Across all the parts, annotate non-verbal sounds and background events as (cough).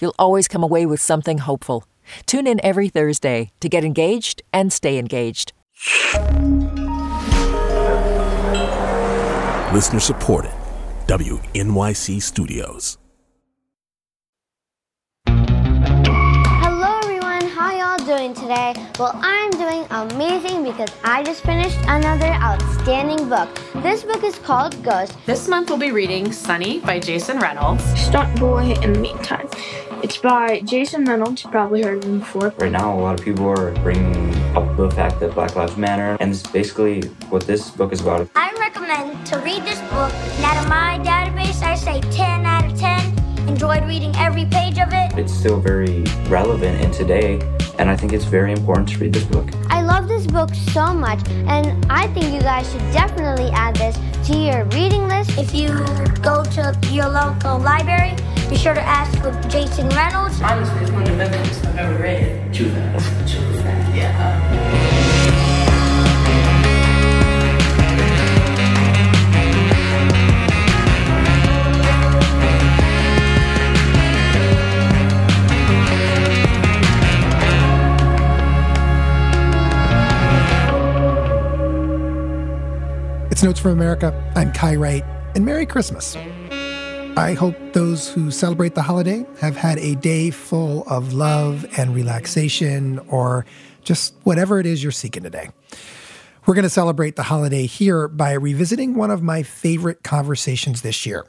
You'll always come away with something hopeful. Tune in every Thursday to get engaged and stay engaged. Listener supported. WNYC Studios. Doing today? Well, I'm doing amazing because I just finished another outstanding book. This book is called Ghost. This month we'll be reading Sunny by Jason Reynolds. Stunt Boy in the Meantime. It's by Jason Reynolds. You probably heard of him before. Right now, a lot of people are bringing up the fact that Black Lives Matter, and it's basically what this book is about. I recommend to read this book, and out of my database, I say 10 out of 10. Enjoyed reading every page of it. It's still very relevant in today, and I think it's very important to read this book. I love this book so much, and I think you guys should definitely add this to your reading list. If you go to your local library, be sure to ask for Jason Reynolds. Honestly, it's one of the best books I've ever read. True that. Notes from America. I'm Kai Wright, and Merry Christmas. I hope those who celebrate the holiday have had a day full of love and relaxation, or just whatever it is you're seeking today. We're going to celebrate the holiday here by revisiting one of my favorite conversations this year.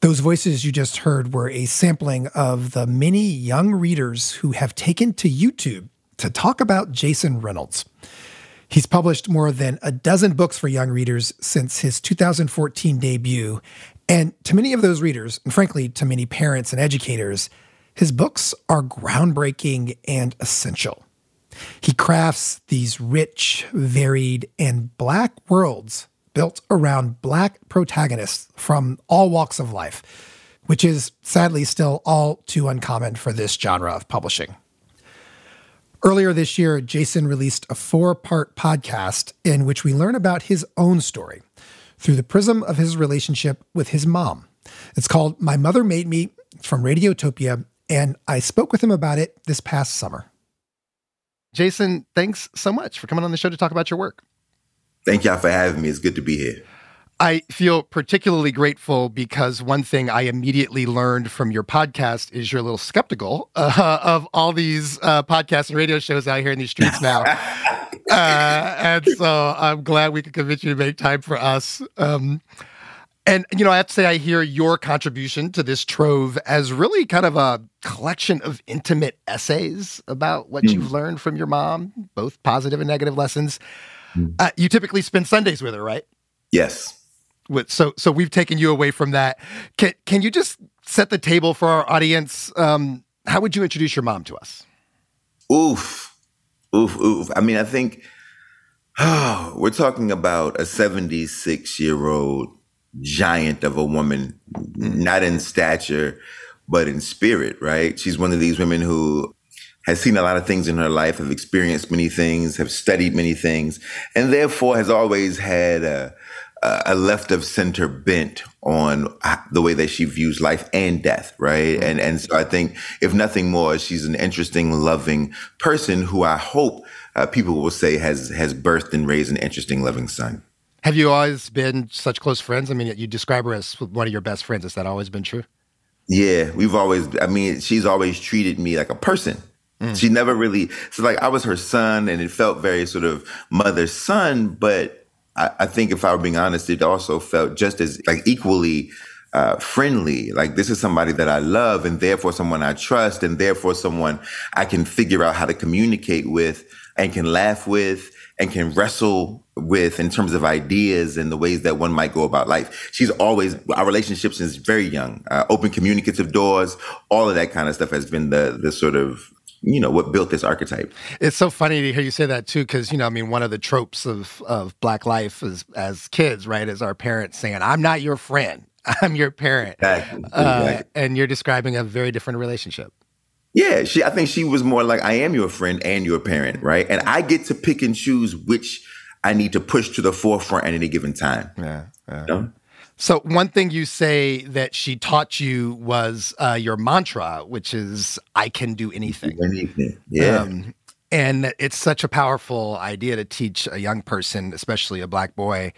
Those voices you just heard were a sampling of the many young readers who have taken to YouTube to talk about Jason Reynolds. He's published more than a dozen books for young readers since his 2014 debut. And to many of those readers, and frankly, to many parents and educators, his books are groundbreaking and essential. He crafts these rich, varied, and black worlds built around black protagonists from all walks of life, which is sadly still all too uncommon for this genre of publishing. Earlier this year, Jason released a four part podcast in which we learn about his own story through the prism of his relationship with his mom. It's called My Mother Made Me from Radiotopia, and I spoke with him about it this past summer. Jason, thanks so much for coming on the show to talk about your work. Thank y'all for having me. It's good to be here. I feel particularly grateful because one thing I immediately learned from your podcast is you're a little skeptical (laughs) uh, of all these uh, podcasts and radio shows out here in these streets now. (laughs) uh, and so I'm glad we could convince you to make time for us. Um, and, you know, I have to say, I hear your contribution to this trove as really kind of a collection of intimate essays about what mm. you've learned from your mom, both positive and negative lessons. Mm. you typically spend Sundays with her, right? Yes with so so we've taken you away from that. Can can you just set the table for our audience? Um, how would you introduce your mom to us? Oof, oof, oof. I mean, I think oh, (sighs) we're talking about a 76 year old giant of a woman, not in stature, but in spirit, right? She's one of these women who has seen a lot of things in her life, have experienced many things, have studied many things, and therefore has always had a a left of center bent on the way that she views life and death, right? And and so I think if nothing more, she's an interesting, loving person who I hope uh, people will say has has birthed and raised an interesting, loving son. Have you always been such close friends? I mean, you describe her as one of your best friends. Has that always been true? Yeah, we've always. I mean, she's always treated me like a person. Mm. She never really. So like I was her son, and it felt very sort of mother son, but I, I think if I were being honest, it also felt just as like equally uh, friendly. Like this is somebody that I love, and therefore someone I trust, and therefore someone I can figure out how to communicate with and can laugh with and can wrestle with in terms of ideas and the ways that one might go about life. She's always our relationship since very young, uh, open communicative doors, all of that kind of stuff has been the the sort of you know what built this archetype. It's so funny to hear you say that too, because you know, I mean, one of the tropes of of Black life is as kids, right, is our parents saying, "I'm not your friend, (laughs) I'm your parent," Exactly. uh, Exactly. and you're describing a very different relationship. Yeah, she. I think she was more like I am your friend and your parent, right? And I get to pick and choose which I need to push to the forefront at any given time. Yeah. yeah. You know? So one thing you say that she taught you was uh, your mantra, which is "I can do anything." Anything. Yeah. Um, and it's such a powerful idea to teach a young person, especially a black boy.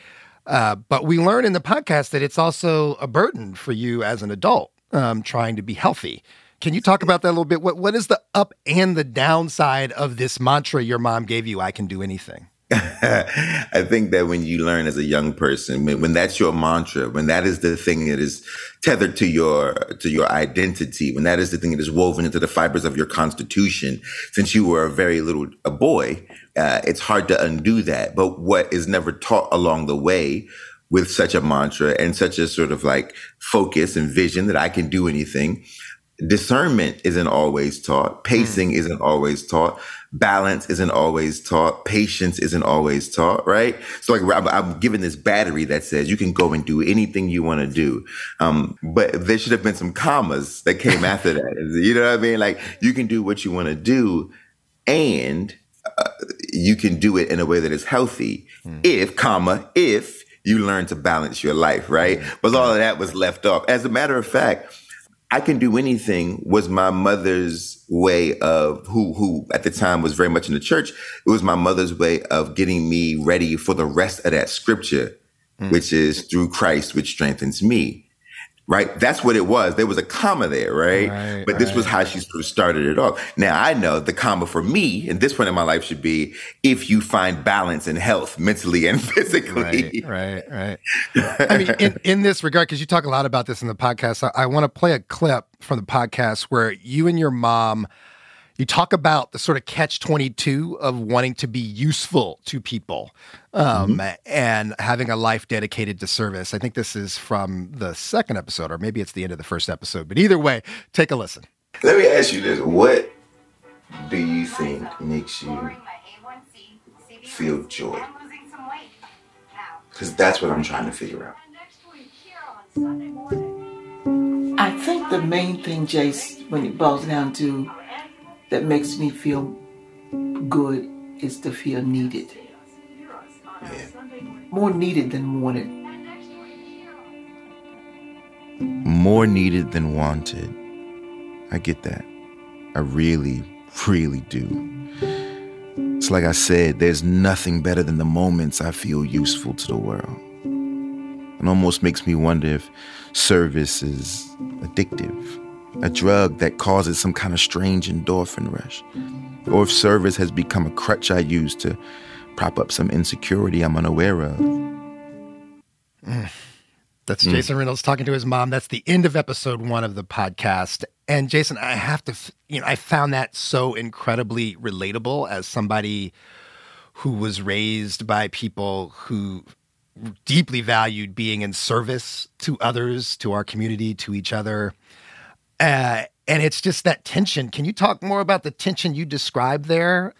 Uh, but we learn in the podcast that it's also a burden for you as an adult um, trying to be healthy. Can you talk about that a little bit? What what is the up and the downside of this mantra your mom gave you? I can do anything. (laughs) I think that when you learn as a young person, when, when that's your mantra, when that is the thing that is tethered to your to your identity, when that is the thing that is woven into the fibers of your constitution, since you were a very little a boy, uh, it's hard to undo that. But what is never taught along the way with such a mantra and such a sort of like focus and vision that I can do anything. Discernment isn't always taught. Pacing isn't always taught. Balance isn't always taught. Patience isn't always taught, right? So like I'm, I'm given this battery that says you can go and do anything you want to do. Um, but there should have been some commas that came (laughs) after that. You know what I mean? Like you can do what you want to do and uh, you can do it in a way that is healthy if comma if you learn to balance your life right but all of that was left off as a matter of fact i can do anything was my mother's way of who who at the time was very much in the church it was my mother's way of getting me ready for the rest of that scripture hmm. which is through christ which strengthens me right? That's what it was. There was a comma there, right? Right, but this was how she sort of started it off. Now I know the comma for me in this point in my life should be if you find balance and health mentally and (laughs) physically. Right, right, right. I mean, in, in this regard, because you talk a lot about this in the podcast, I, I want to play a clip from the podcast where you and your mom you talk about the sort of catch 22 of wanting to be useful to people um, and having a life dedicated to service. I think this is from the second episode, or maybe it's the end of the first episode. But either way, take a listen. Let me ask you this: What do you think makes you feel joy? Because that's what I'm trying to figure out. I think the main thing, Jace, when it boils down to that makes me feel good is to feel needed. More needed than wanted. More needed than wanted. I get that. I really, really do. It's like I said, there's nothing better than the moments I feel useful to the world. It almost makes me wonder if service is addictive, a drug that causes some kind of strange endorphin rush, or if service has become a crutch I use to prop up some insecurity I'm unaware of. That's Mm. Jason Reynolds talking to his mom. That's the end of episode one of the podcast. And Jason, I have to, you know, I found that so incredibly relatable as somebody who was raised by people who deeply valued being in service to others, to our community, to each other. Uh, and it's just that tension. Can you talk more about the tension you described there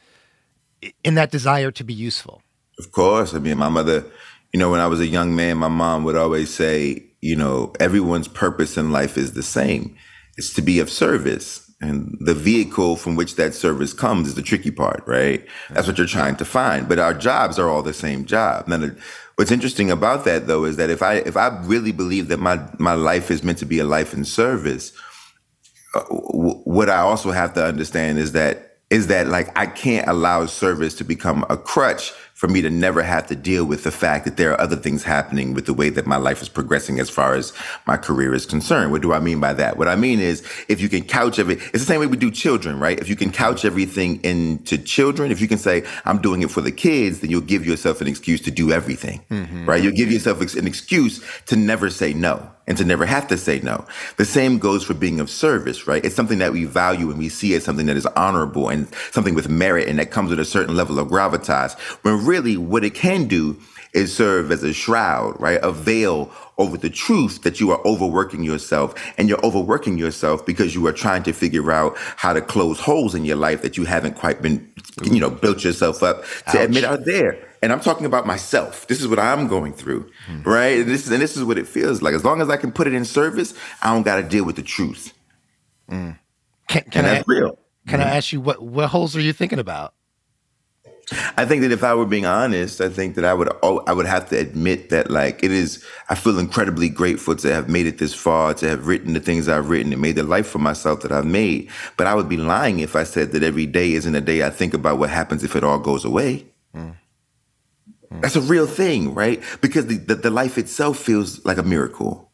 in that desire to be useful? Of course. I mean, my mother, you know, when I was a young man, my mom would always say, you know, everyone's purpose in life is the same. It's to be of service. And the vehicle from which that service comes is the tricky part, right? That's what you're trying to find. But our jobs are all the same job. Now, what's interesting about that though is that if I if I really believe that my my life is meant to be a life in service, Uh, what I also have to understand is that is that like I can't allow service to become a crutch for me to never have to deal with the fact that there are other things happening with the way that my life is progressing as far as my career is concerned. What do I mean by that? What I mean is if you can couch every, it's the same way we do children, right? If you can couch everything into children, if you can say, I'm doing it for the kids, then you'll give yourself an excuse to do everything, mm-hmm. right? You'll give yourself an excuse to never say no. And to never have to say no. The same goes for being of service, right? It's something that we value and we see as something that is honorable and something with merit and that comes with a certain level of gravitas. When really what it can do is serve as a shroud, right? A veil over the truth that you are overworking yourself and you're overworking yourself because you are trying to figure out how to close holes in your life that you haven't quite been, you know, built yourself up to Ouch. admit are there and I'm talking about myself. This is what I'm going through, mm. right? And this is and this is what it feels like. As long as I can put it in service, I don't got to deal with the truth. Mm. Can, can and I, that's real. Can mm. I ask you what what holes are you thinking about? I think that if I were being honest, I think that I would I would have to admit that like it is. I feel incredibly grateful to have made it this far, to have written the things I've written and made the life for myself that I've made. But I would be lying if I said that every day isn't a day I think about what happens if it all goes away. Mm. That's a real thing, right? Because the, the, the, life itself feels like a miracle.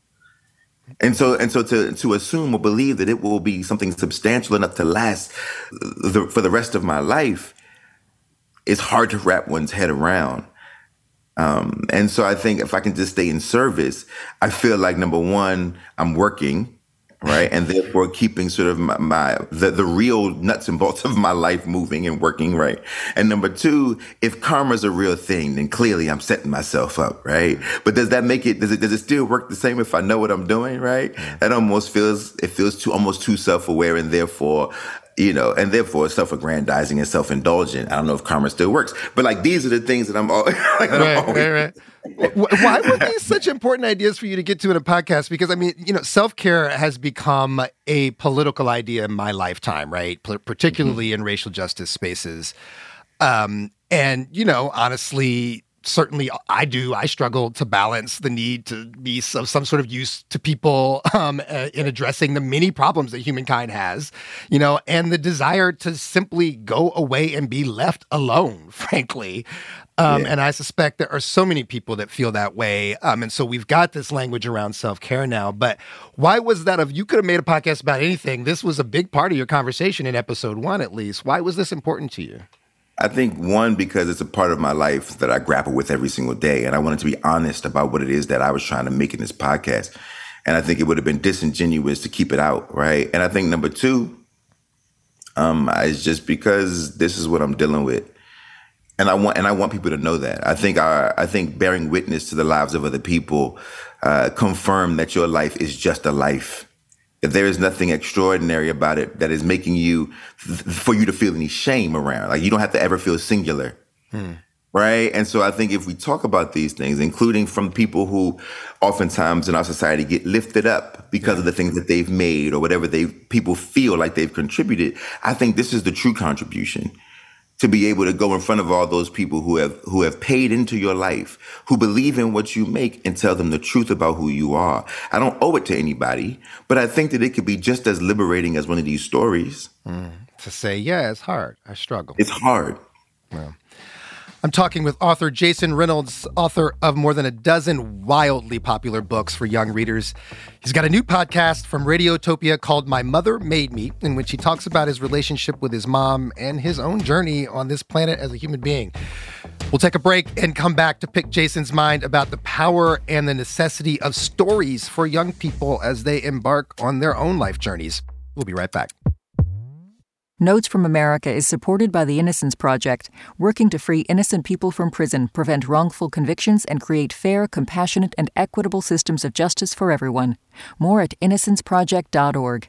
And so, and so to, to assume or believe that it will be something substantial enough to last the, for the rest of my life is hard to wrap one's head around. Um, and so I think if I can just stay in service, I feel like number one, I'm working right? And therefore keeping sort of my, my, the, the real nuts and bolts (laughs) of my life moving and working, right? And number two, if karma's a real thing, then clearly I'm setting myself up, right? But does that make it, does it, does it still work the same if I know what I'm doing, right? Mm. That almost feels, it feels too, almost too self-aware and therefore you know, and therefore self-aggrandizing and self-indulgent. I don't know if karma still works, but like these are the things that I'm all (laughs) like, right, always, right, right. Why were these such important ideas for you to get to in a podcast? Because I mean, you know, self care has become a political idea in my lifetime, right? P- particularly mm-hmm. in racial justice spaces. Um, and you know, honestly, certainly I do. I struggle to balance the need to be some, some sort of use to people (laughs) um, uh, in addressing the many problems that humankind has, you know, and the desire to simply go away and be left alone, (laughs) frankly. Um, yeah. And I suspect there are so many people that feel that way. Um, and so we've got this language around self care now. But why was that? If you could have made a podcast about anything, this was a big part of your conversation in episode one, at least. Why was this important to you? I think one, because it's a part of my life that I grapple with every single day. And I wanted to be honest about what it is that I was trying to make in this podcast. And I think it would have been disingenuous to keep it out, right? And I think number two, um, is just because this is what I'm dealing with and I want and I want people to know that. I think our I think bearing witness to the lives of other people uh, confirm that your life is just a life. If there is nothing extraordinary about it that is making you for you to feel any shame around, like you don't have to ever feel singular. Hmm. Right. And so I think if we talk about these things, including from people who oftentimes in our society get lifted up because yeah. of the things that they've made or whatever they people feel like they've contributed, I think this is the true contribution to be able to go in front of all those people who have who have paid into your life, who believe in what you make and tell them the truth about who you are. I don't owe it to anybody, but I think that it could be just as liberating as one of these stories. Mm. To say, yeah, it's hard. I struggle. It's hard. Well, I'm talking with author Jason Reynolds, author of more than a dozen wildly popular books for young readers. He's got a new podcast from Radiotopia called My Mother Made Me, in which he talks about his relationship with his mom and his own journey on this planet as a human being. We'll take a break and come back to pick Jason's mind about the power and the necessity of stories for young people as they embark on their own life journeys. We'll be right back. Notes from America is supported by the Innocence Project, working to free innocent people from prison, prevent wrongful convictions, and create fair, compassionate, and equitable systems of justice for everyone. More at innocenceproject.org.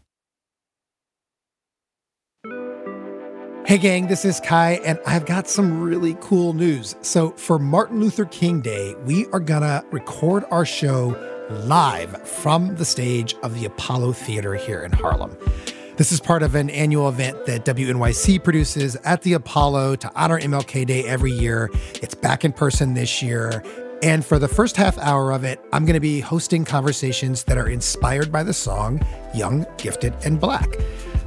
Hey, gang, this is Kai, and I've got some really cool news. So, for Martin Luther King Day, we are gonna record our show live from the stage of the Apollo Theater here in Harlem. This is part of an annual event that WNYC produces at the Apollo to honor MLK Day every year. It's back in person this year. And for the first half hour of it, I'm going to be hosting conversations that are inspired by the song Young, Gifted, and Black.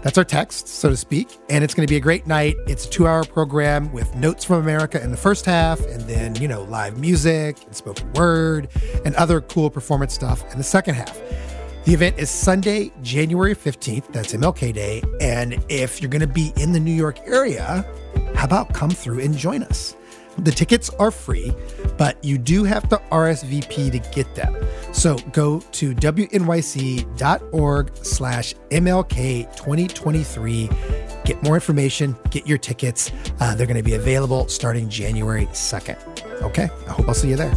That's our text, so to speak. And it's going to be a great night. It's a two hour program with notes from America in the first half, and then, you know, live music and spoken word and other cool performance stuff in the second half. The event is Sunday, January 15th. That's MLK Day. And if you're going to be in the New York area, how about come through and join us? The tickets are free, but you do have to RSVP to get them. So go to wnyc.org slash MLK 2023. Get more information, get your tickets. Uh, they're going to be available starting January 2nd. Okay, I hope I'll see you there.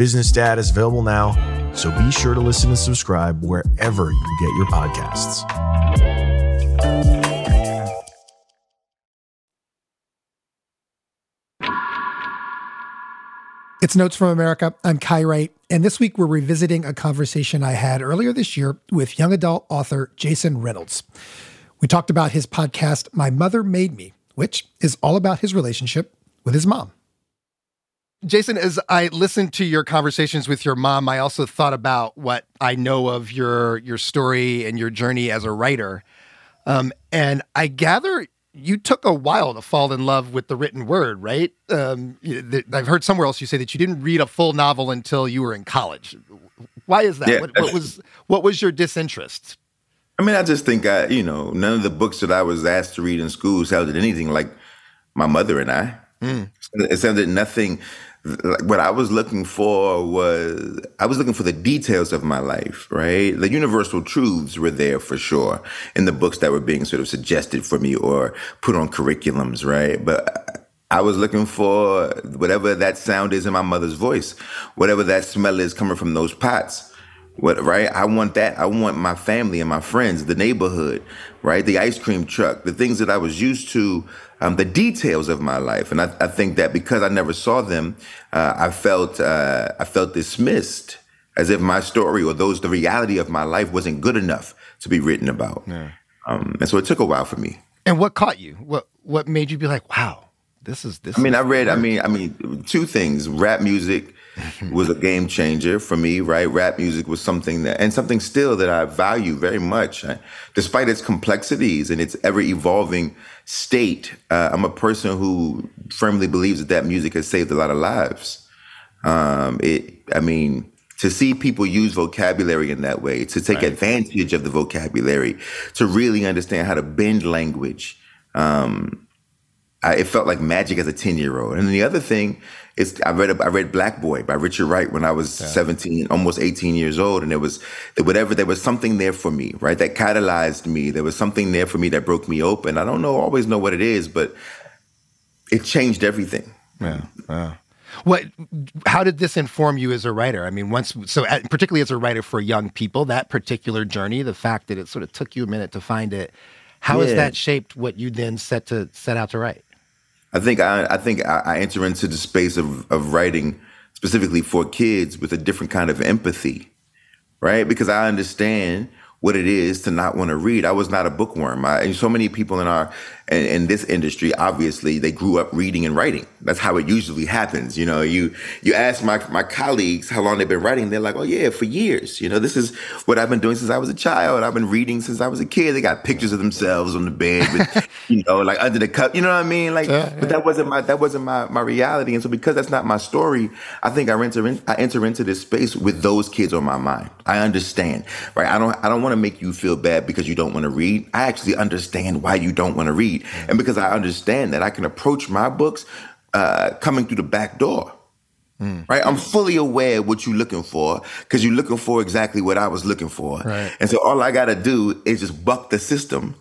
Business Dad is available now, so be sure to listen and subscribe wherever you get your podcasts. It's Notes from America. I'm Kai Wright, and this week we're revisiting a conversation I had earlier this year with young adult author Jason Reynolds. We talked about his podcast, My Mother Made Me, which is all about his relationship with his mom. Jason, as I listened to your conversations with your mom, I also thought about what I know of your your story and your journey as a writer. Um, and I gather you took a while to fall in love with the written word, right? Um, I've heard somewhere else you say that you didn't read a full novel until you were in college. Why is that? Yeah. What, what, was what was your disinterest? I mean, I just think I, you know, none of the books that I was asked to read in school sounded anything like my mother and I. Mm. It sounded nothing what I was looking for was I was looking for the details of my life, right? The universal truths were there for sure in the books that were being sort of suggested for me or put on curriculums, right? But I was looking for whatever that sound is in my mother's voice, whatever that smell is coming from those pots. What right? I want that. I want my family and my friends, the neighborhood, right? The ice cream truck, the things that I was used to um, the details of my life. And I, I, think that because I never saw them, uh, I felt uh, I felt dismissed, as if my story or those the reality of my life wasn't good enough to be written about. Yeah. Um, and so it took a while for me. And what caught you? What what made you be like, wow, this is this? I mean, I read. I mean, I mean, two things: rap music was a game changer for me, right? Rap music was something that, and something still that I value very much, despite its complexities and its ever evolving state. Uh, I'm a person who firmly believes that that music has saved a lot of lives. Um, it, I mean, to see people use vocabulary in that way, to take right. advantage of the vocabulary, to really understand how to bend language. Um, I, it felt like magic as a 10 year old. And then the other thing is I read, I read Black Boy by Richard Wright when I was yeah. 17, almost 18 years old. And it was, whatever, there was something there for me, right? That catalyzed me. There was something there for me that broke me open. I don't know, always know what it is, but it changed everything. Yeah. yeah. What? How did this inform you as a writer? I mean, once so particularly as a writer for young people, that particular journey, the fact that it sort of took you a minute to find it, how yeah. has that shaped what you then set to set out to write? I think I, I think I, I enter into the space of, of writing specifically for kids with a different kind of empathy, right? Because I understand what it is to not want to read. I was not a bookworm. I, and so many people in our in, in, this industry, obviously, they grew up reading and writing. That's how it usually happens. You know, you you ask my my colleagues how long they've been writing, they're like, oh yeah, for years. You know, this is what I've been doing since I was a child. I've been reading since I was a kid. They got pictures of themselves on the bed, with, (laughs) you know, like under the cup. You know what I mean? Like, yeah, yeah. but that wasn't my that wasn't my my reality. And so because that's not my story, I think I enter in, I enter into this space with those kids on my mind. I understand, right? I don't I don't want want to make you feel bad because you don't want to read. I actually understand why you don't want to read. And because I understand that, I can approach my books uh, coming through the back door. Mm. Right, I'm fully aware what you're looking for because you're looking for exactly what I was looking for, right. and so all I got to do is just buck the system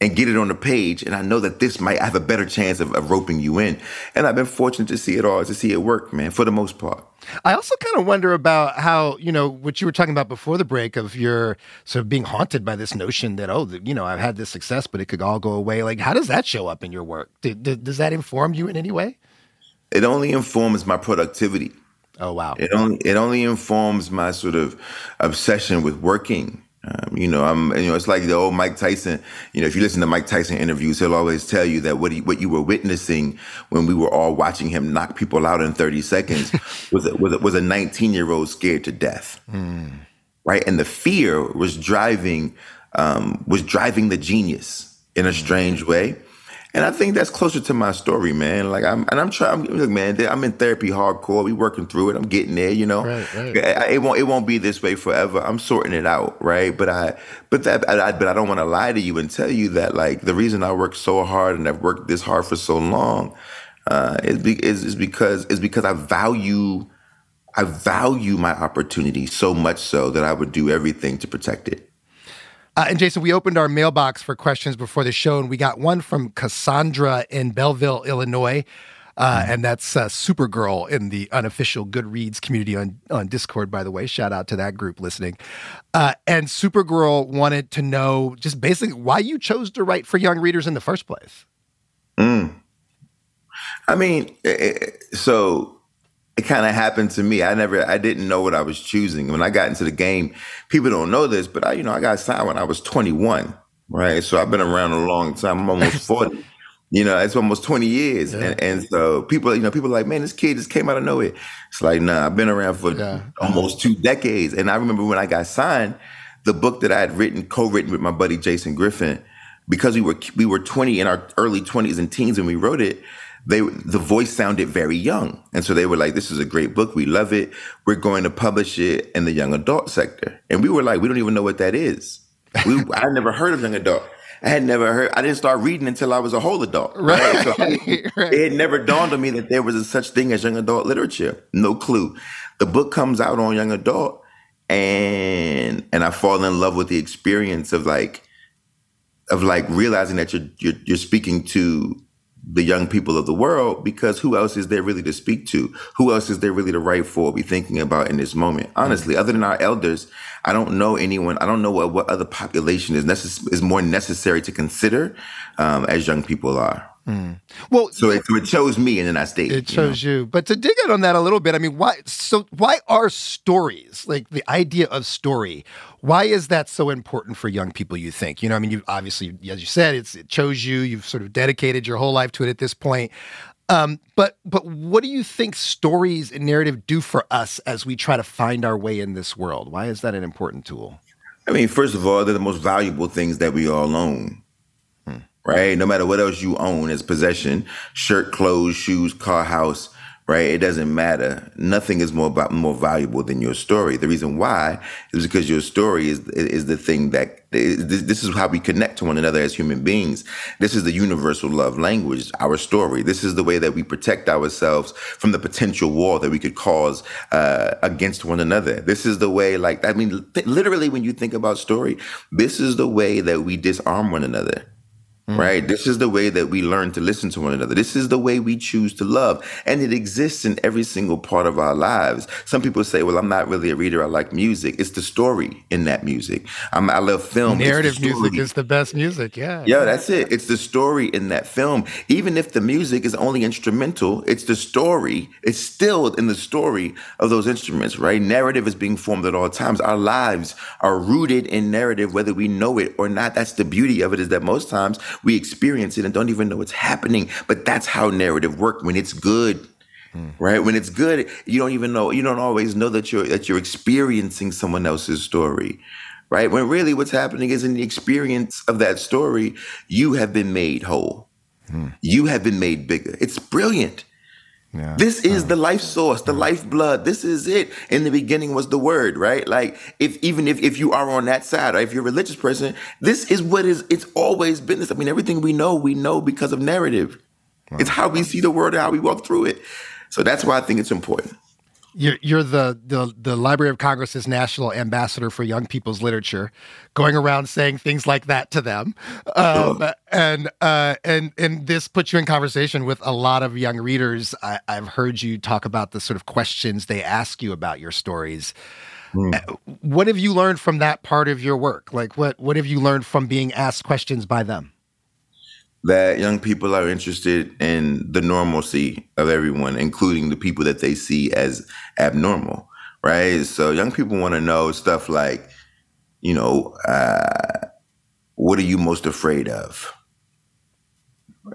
and get it on the page. And I know that this might have a better chance of, of, roping you in. And I've been fortunate to see it all, to see it work, man, for the most part. I also kind of wonder about how, you know, what you were talking about before the break of your sort of being haunted by this notion that, oh, you know, I've had this success, but it could all go away. Like, how does that show up in your work? does that inform you in any way? It only informs my productivity. Oh, wow. It only, it only informs my sort of obsession with working Um, you know, I'm, you know, it's like the old Mike Tyson. You know, if you listen to Mike Tyson interviews, he'll always tell you that what he, what you were witnessing when we were all watching him knock people out in 30 seconds (laughs) was a, was a, was a 19 year old scared to death, right? And the fear was driving um, was driving the genius in a strange way. And I think that's closer to my story, man. Like I'm, and I'm trying. Look, man, I'm in therapy hardcore. We working through it. I'm getting there. You know, Right, right. I- it won't. It won't be this way forever. I'm sorting it out, right? But I, but that, I, I- but I don't want to lie to you and tell you that like the reason I work so hard and I've worked this hard for so long, uh, is, be, is is because is because I value, I value my opportunity so much so that I would do everything to protect it. Uh, and Jason, we opened our mailbox for questions before the show, and we got one from Cassandra in Belleville, Illinois. Uh, and that's uh, Supergirl in the unofficial Goodreads community on, on Discord, by the way. Shout out to that group listening. Uh, and Supergirl wanted to know just basically why you chose to write for young readers in the first place. Mm. I mean, eh, eh, so it kind of happened to me. I never, I didn't know what I was choosing when I got into the game. People don't know this, but I, you know, I got signed when I was 21, right? So I've been around a long time. I'm almost (laughs) 40. You know, it's almost 20 years. And, and so people, you know, people are like, man, this kid just came out of nowhere. It's like, nah, I've been around for almost two decades. And I remember when I got signed, the book that I had written, co-written with my buddy Jason Griffin, because we were we were 20 in our early 20s and teens when we wrote it, they the voice sounded very young. And so they were like, this is a great book. We love it. We're going to publish it in the young adult sector. And we were like, we don't even know what that is. We (laughs) I never heard of young adult. I had never heard. I didn't start reading until I was a whole adult. Right. So (laughs) it had never dawned on me that there was a such thing as young adult literature. No clue. The book comes out on young adult, and and I fall in love with the experience of like of like realizing that you're you're, you're speaking to the young people of the world because who else is there really to speak to? Who else is there really to write for? Be thinking about in this moment. Honestly, other than our elders, I don't know anyone. I don't know what, what other population is necess- is more necessary to consider um, as young people are. Well, so it, so it chose me, and then I stayed. It chose you, But to dig in on that a little bit, I mean, why? So why are stories like the idea of story? Why is that so important for young people? You think? You know, I mean, you obviously, as you said, it's it chose you. You've sort of dedicated your whole life to it at this point. Um, but but what do you think stories and narrative do for us as we try to find our way in this world? Why is that an important tool? I mean, first of all, they're the most valuable things that we all own. Right? No matter what else you own as possession, shirt, clothes, shoes, car, house, right? It doesn't matter. Nothing is more about more valuable than your story. The reason why is because your story is is the thing that is, this is how we connect to one another as human beings. This is the universal love language, our story. This is the way that we protect ourselves from the potential war that we could cause uh, against one another. This is the way, like I mean, literally, when you think about story, this is the way that we disarm one another Mm. right? This is the way that we learn to listen to one another. This is the way we choose to love. And it exists in every single part of our lives. Some people say, well, I'm not really a reader. I like music. It's the story in that music. I'm, I love film. Narrative music is the best music. Yeah. Yeah, that's it. It's the story in that film. Even if the music is only instrumental, it's the story. It's still in the story of those instruments, right? Narrative is being formed at all times. Our lives are rooted in narrative, whether we know it or not. That's the beauty of it is that most times we experience it and don't even know it's happening. But that's how narrative works when it's good. Hmm. Right when it's good, you don't even know. You don't always know that you're that you're experiencing someone else's story right? When really what's happening is in the experience of that story, you have been made whole. Hmm. You have been made bigger. It's brilliant. This is uh-huh. the life source, the lifeblood. This is it. In the beginning was the word, right? Like if even if, if you are on that side, or if you're a religious person, this is what is it's always been this. I mean, everything we know, we know because of narrative. It's how we see the world, how we walk through it. So that's why I think it's important. You're, you're the, the the Library of Congress's national ambassador for young people's literature, going around saying things like that to them, um, and uh, and and this puts you in conversation with a lot of young readers. I, I've heard you talk about the sort of questions they ask you about your stories. Uh, What have you learned from that part of your work? Like, what what have you learned from being asked questions by them? That young people are interested in the normalcy of everyone, including the people that they see as abnormal, right? So young people want to know stuff like, you know, uh, what are you most afraid of?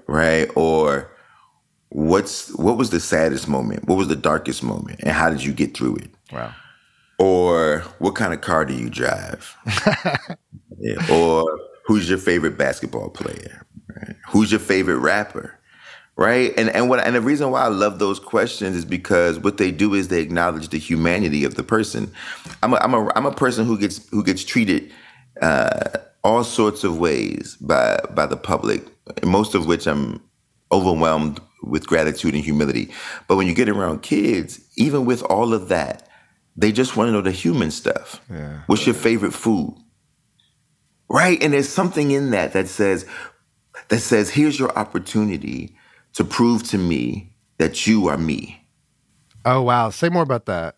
Right? Or what's what was the saddest moment? What was the darkest moment? And how did you get through it? Wow. Or what kind of car do you drive? (laughs) yeah. Or who's your favorite basketball player? Right? Who's your favorite rapper? Right? And and what and the reason why I love those questions is because what they do is they acknowledge the humanity of the person. I'm a I'm a I'm a person who gets who gets treated uh, all sorts of ways by by the public, most of which I'm overwhelmed with gratitude and humility. But when you get around kids, even with all of that, they just want to know the human stuff. Yeah. What's your favorite food? Right? And there's something in that that says that says here's your opportunity to prove to me that you are me. Oh wow, say more about that.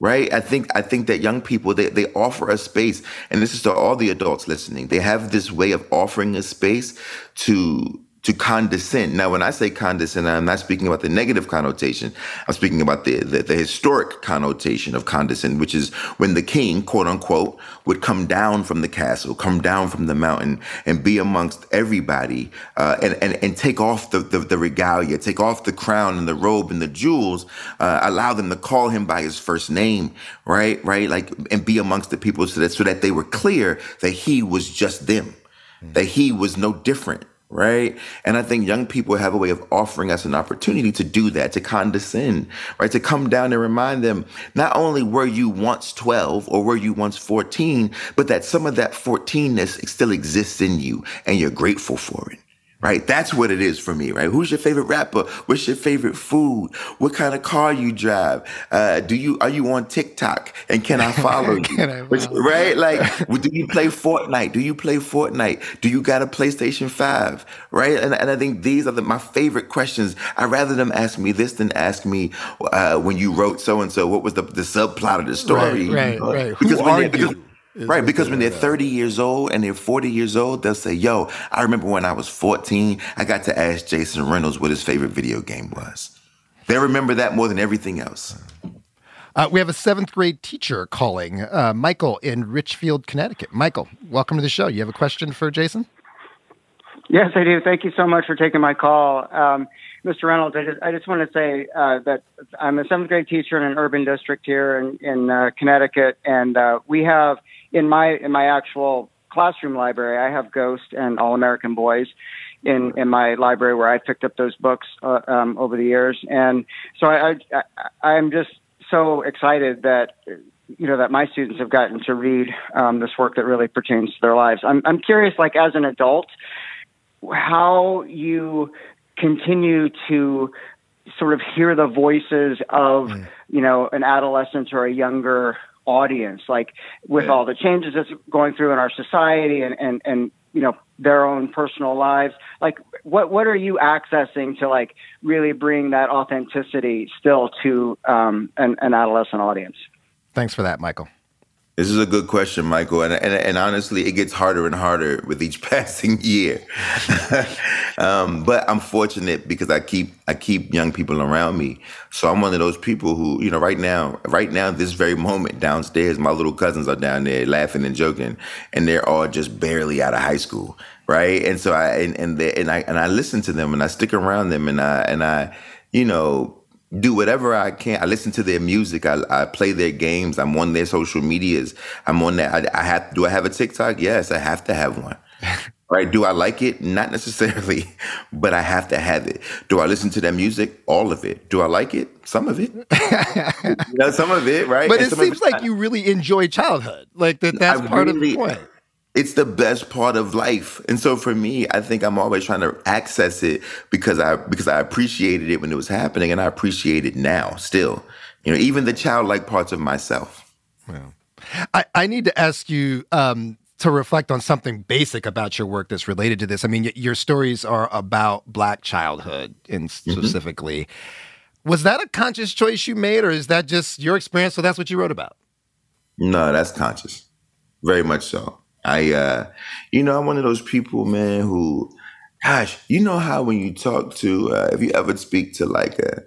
Right? I think I think that young people they, they offer a space, and this is to all the adults listening. They have this way of offering a space to to condescend. Now, when I say condescend, I'm not speaking about the negative connotation. I'm speaking about the, the, the, historic connotation of condescend, which is when the king, quote unquote, would come down from the castle, come down from the mountain, and be amongst everybody, uh, and, and and take off the, the, the regalia, take off the crown and the robe and the jewels, uh, allow them to call him by his first name, right, right, like, and be amongst the people so that so that they were clear that he was just them, that he was no different right? And I think young people have a way of offering us an opportunity to do that, to condescend, right? To come down and remind them not only were you once 12 or were you once 14, but that some of that 14ness still exists in you and you're grateful for it right? That's what it is for me, right? Who's your favorite rapper? What's your favorite food? What kind of car you drive? Uh, do you are you on TikTok? And can I follow (laughs) you? Can I Which- right? Like, do you play Fortnite? Do you play Fortnite? Do you got a PlayStation Five? Right? And, and I think these are the, my favorite questions. I rather them ask me this than ask me uh, when you wrote so and so. What was the the subplot of the story? Right, right, right. Because when are they- because- you? Is Right, because when they're are. 30 years old and they're 40 years old, they'll say, Yo, I remember when I was 14, I got to ask Jason Reynolds what his favorite video game was. They remember that more than everything else. Uh, we have a seventh grade teacher calling, uh, Michael in Richfield, Connecticut. Michael, welcome to the show. You have a question for Jason? Yes, I do. Thank you so much for taking my call. Um, Mr. Reynolds, I just, I just want to say uh, that I'm a seventh grade teacher in an urban district here in, in uh, Connecticut, and uh, we have in my in my actual classroom library, I have Ghost and All American Boys in in my library where I picked up those books uh, um, over the years, and so I, I, I I'm just so excited that you know that my students have gotten to read um, this work that really pertains to their lives. I'm I'm curious, like as an adult, how you continue to sort of hear the voices of you know an adolescent or a younger audience like with all the changes that's going through in our society and and and you know their own personal lives like what what are you accessing to like really bring that authenticity still to um an, an adolescent audience Thanks for that, Michael. This is a good question, Michael. And, and, and honestly, it gets harder and harder with each (laughs) passing year. (laughs) um, but I'm fortunate because I keep I keep young people around me. So I'm one of those people who, you know, right now, right now, this very moment downstairs, my little cousins are down there laughing and joking, and they're all just barely out of high school, right? And so I and and, they, and I and I listen to them and I stick around them and I and I, you know, do whatever I can. I listen to their music. I, I play their games. I'm on their social medias. I'm on that. I, I have. Do I have a TikTok? Yes, I have to have one. (laughs) right? Do I like it? Not necessarily, (laughs) but I have to have it. Do I listen to their music? All of it. Do I like it? Some of it. (laughs) you know, some of it, right? But And it seems like you really enjoy childhood. Like that that's I part of the point. It's the best part of life. And so for me, I think I'm always trying to access it because I because I appreciated it when it was happening and I appreciate it now still. You know, even the childlike parts of myself. I, I need to ask you um, to reflect on something basic about your work that's related to this. I mean, y- your stories are about Black childhood, and specifically. Was that a conscious choice you made, or is that just your experience? So that's what you wrote about. No, that's conscious. Very much so. I uh you know, I'm one of those people, man, who gosh, you know how when you talk to uh if you ever speak to like a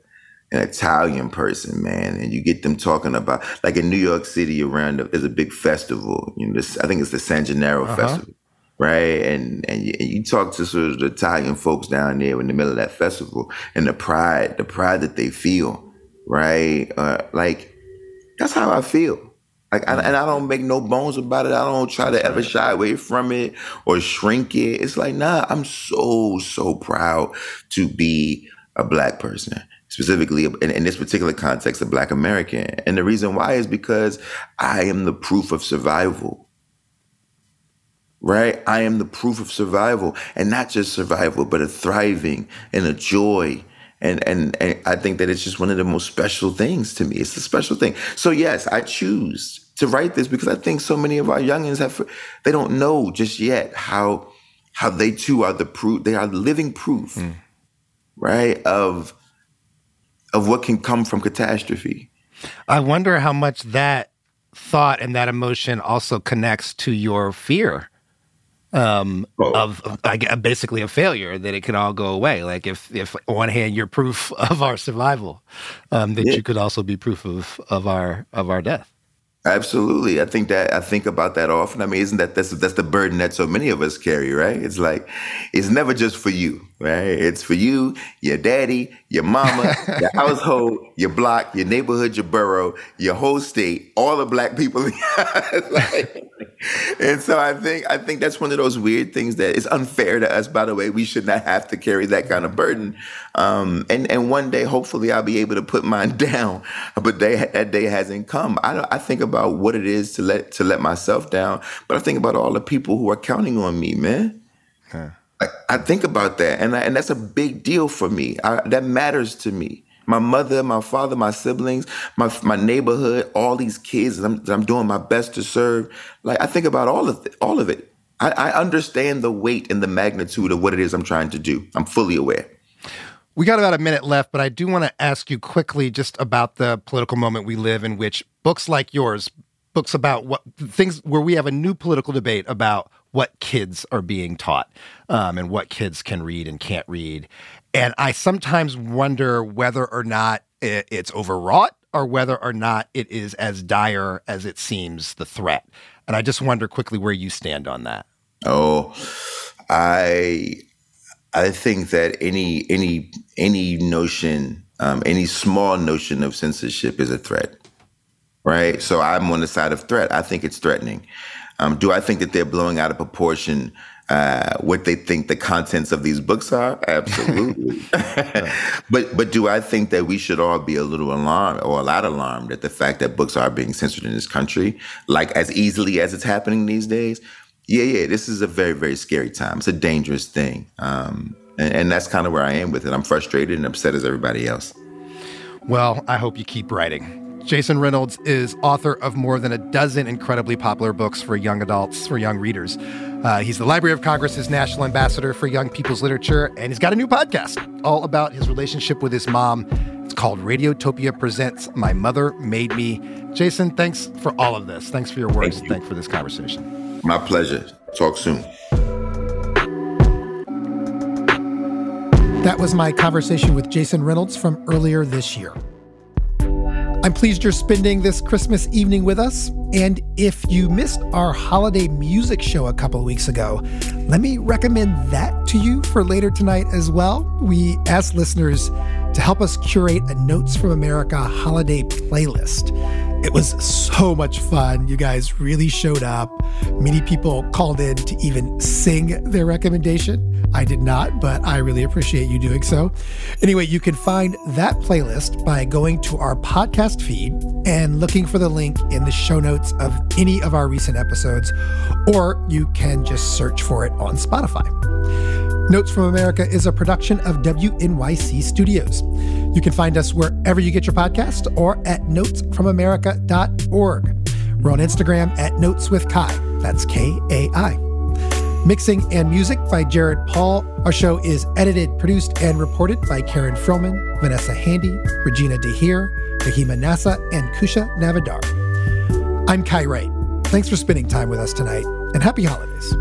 an Italian person, man, and you get them talking about like in New York City around there's a big festival. You know, this, I think it's the San Gennaro Uh-huh. Festival, right? And and you, and you talk to sort of the Italian folks down there in the middle of that festival, and the pride, the pride that they feel, right? Uh, like that's how I feel. Like, I, and mm-hmm. I don't make no bones about it. I don't try to ever shy away from it or shrink it. It's like, nah, I'm so, so proud to be a black person, specifically in, in this particular context, a black American. And the reason why is because I am the proof of survival. Right? I am the proof of survival and not just survival, but a thriving and a joy. And, and and I think that it's just one of the most special things to me. It's a special thing. So yes, I choose to write this because I think so many of our youngins have they don't know just yet how how they too are the proof. They are living proof, hmm. right? Of of what can come from catastrophe. I wonder how much that thought and that emotion also connects to your fear um, of, of I gue- basically a failure that it could all go away. Like if, if on one hand you're proof (laughs) of our survival, um, that Yeah. you could also be proof of of our of our death. Absolutely. I think that I think about that often. I mean, isn't that that's that's the burden that so many of us carry, right? It's like it's never just for you, right? It's for you, your daddy, your mama, your (laughs) household, your block, your neighborhood, your borough, your whole state, all the black people. (laughs) Like, and so I think I think that's one of those weird things that is unfair to us. By the way, we should not have to carry that kind of burden. Um, and and one day, hopefully, I'll be able to put mine (laughs) down. But they, that day hasn't come. I don't, I think about what it is to let to let myself down, but I think about all the people who are counting on me, man. I, think about that, and I, and that's a big deal for me. I, that matters to me. My mother, my father, my siblings, my my neighborhood, all these kids that I'm, that I'm doing my best to serve. Like I think about all of it, all of it. I, I understand the weight and the magnitude of what it is I'm trying to do. I'm fully aware. We got about a minute left, but I do want to ask you quickly just about the political moment we live in, which books like yours, books about what things where we have a new political debate about what kids are being taught um, and what kids can read and can't read. And I sometimes wonder whether or not it's overwrought or whether or not it is as dire as it seems the threat. And I just wonder quickly where you stand on that. Oh, I I think that any any any notion, um, any small notion of censorship is a threat, right? So I'm on the side of threat. I think it's threatening. Um, do I think that they're blowing out of proportion uh, what they think the contents of these books are? Absolutely. (laughs) but but do I think that we should all be a little alarmed or a lot alarmed at the fact that books are being censored in this country, like as easily as it's happening these days? Yeah, yeah. This is a very very scary time. It's a dangerous thing, um, and, and that's kind of where I am with it. I'm frustrated and upset as everybody else. Well, I hope you keep writing. Jason Reynolds is author of more than a dozen incredibly popular books for young adults, for young readers. Uh, he's the Library of Congress's National Ambassador for Young People's Literature, and he's got a new podcast all about his relationship with his mom. It's called Radiotopia Presents My Mother Made Me. Jason, thanks for all of this. Thanks for your words. Thanks for this conversation. My pleasure. Talk soon. That was my conversation with Jason Reynolds from earlier this year. I'm pleased you're spending this Christmas evening with us. And if you missed our holiday music show a couple weeks ago, let me recommend that to you for later tonight as well. We asked listeners to help us curate a Notes from America holiday playlist. It was so much fun. You guys really showed up. Many people called in to even sing their recommendation. I did not, but I really appreciate you doing so. Anyway, you can find that playlist by going to our podcast feed and looking for the link in the show notes of any of our recent episodes, or you can just search for it on Spotify. Notes from America is a production of WNYC Studios. You can find us wherever you get your podcast or at notesfromamerica.org. We're on Instagram at Notes with Kai. That's K A I. Mixing and music by Jared Paul. Our show is edited, produced, and reported by Karen Frillman, Vanessa Handy, Regina DeHeer, Rahima Nasa, and Kusha Navdar. I'm Kai Wright. Thanks for spending time with us tonight, and happy holidays.